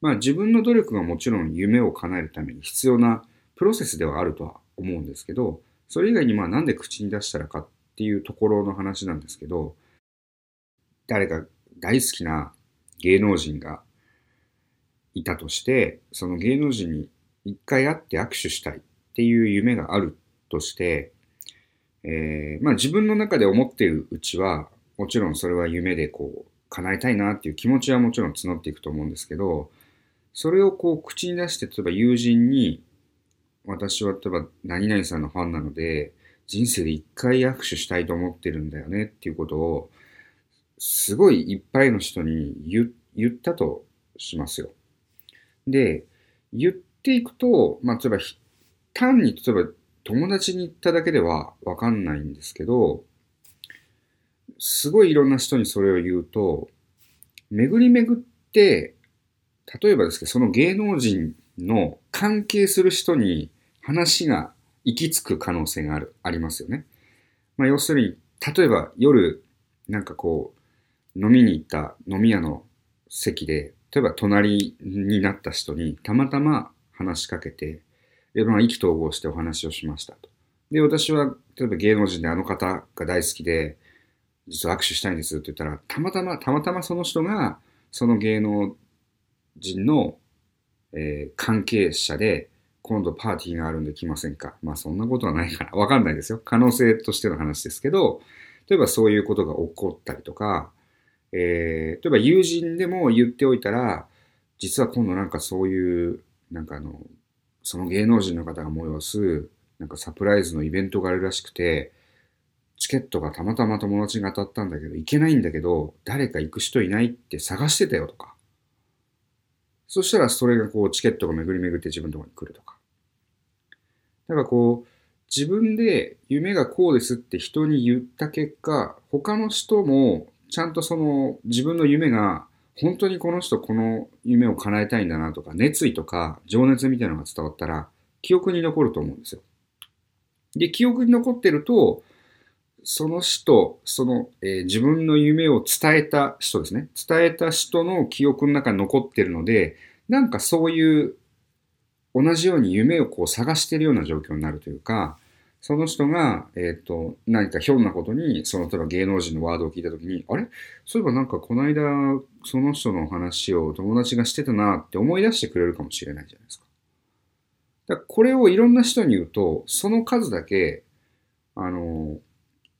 まあ自分の努力がもちろん夢を叶えるために必要なプロセスではあるとは思うんですけど、それ以外にまあなんで口に出したらかっていうところの話なんですけど、誰か大好きな芸能人がいたとして、その芸能人に一回会って握手したいっていう夢があるとして、えー、まあ自分の中で思っているうちは、もちろんそれは夢でこう、叶えたいなっていう気持ちはもちろん募っていくと思うんですけど、それをこう口に出して、例えば友人に、私は例えば何々さんのファンなので、人生で一回握手したいと思ってるんだよねっていうことを、すごいいっぱいの人に言言ったとしますよ。で、言っていくと、まあ、例えば、単に例えば友達に言っただけではわかんないんですけど、すごいいろんな人にそれを言うと、巡り巡って、例えばですけど、その芸能人の関係する人に話が行き着く可能性がある、ありますよね。まあ、要するに、例えば夜、なんかこう、飲みに行った飲み屋の席で、例えば隣になった人にたまたま話しかけて、で、まあ、意気投合してお話をしましたと。で、私は、例えば芸能人であの方が大好きで、実は握手したいんですって言ったら、たまたま、たまたまその人が、その芸能人の、えー、関係者で、今度パーティーがあるんで来ませんかまあそんなことはないから、わかんないですよ。可能性としての話ですけど、例えばそういうことが起こったりとか、えー、例えば友人でも言っておいたら、実は今度なんかそういう、なんかあの、その芸能人の方が催す、なんかサプライズのイベントがあるらしくて、チケットがたまたま友達が当たったんだけど、行けないんだけど、誰か行く人いないって探してたよとか。そしたらそれがこう、チケットが巡り巡って自分のところに来るとか。だからこう、自分で夢がこうですって人に言った結果、他の人もちゃんとその自分の夢が本当にこの人この夢を叶えたいんだなとか、熱意とか情熱みたいなのが伝わったら、記憶に残ると思うんですよ。で、記憶に残ってると、その人、その、えー、自分の夢を伝えた人ですね。伝えた人の記憶の中に残ってるので、なんかそういう同じように夢をこう探してるような状況になるというか、その人が、えっ、ー、と、何かひょんなことに、その、例えば芸能人のワードを聞いたときに、あれ？そういえばなんかこの間、その人の話を友達がしてたなって思い出してくれるかもしれないじゃないですか。だこれをいろんな人に言うと、その数だけ、あの、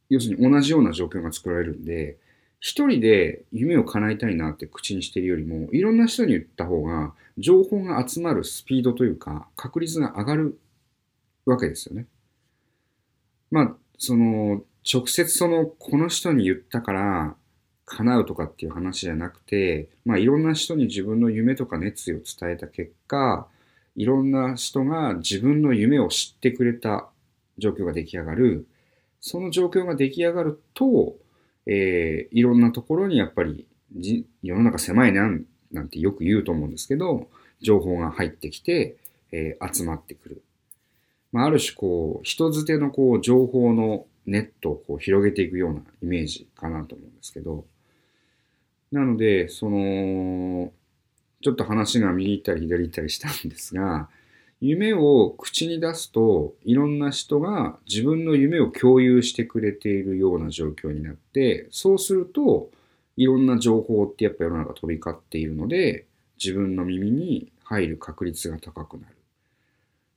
要するに同じような状況が作られるんで、一人で夢を叶えたいなって口にしてるよりも、いろんな人に言った方が、情報が集まるスピードというか、確率が上がるわけですよね。まあ、その、直接その、この人に言ったから、叶うとかっていう話じゃなくて、まあいろんな人に自分の夢とか熱意を伝えた結果、いろんな人が自分の夢を知ってくれた状況が出来上がる。その状況が出来上がると、えー、いろんなところにやっぱり世の中狭いななんてよく言うと思うんですけど、情報が入ってきて、えー、集まってくる。まあ、ある種こう、人づてのこう、情報のネットをこう広げていくようなイメージかなと思うんですけど、なので、その、ちょっと話が右行ったり左行ったりしたんですが、夢を口に出すと、いろんな人が自分の夢を共有してくれているような状況になって、そうすると、いろんな情報ってやっぱ世の中飛び交っているので、自分の耳に入る確率が高くなる。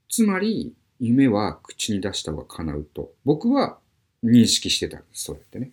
つまり、夢は口に出した方が叶うと、僕は認識してたんです。そうやってね。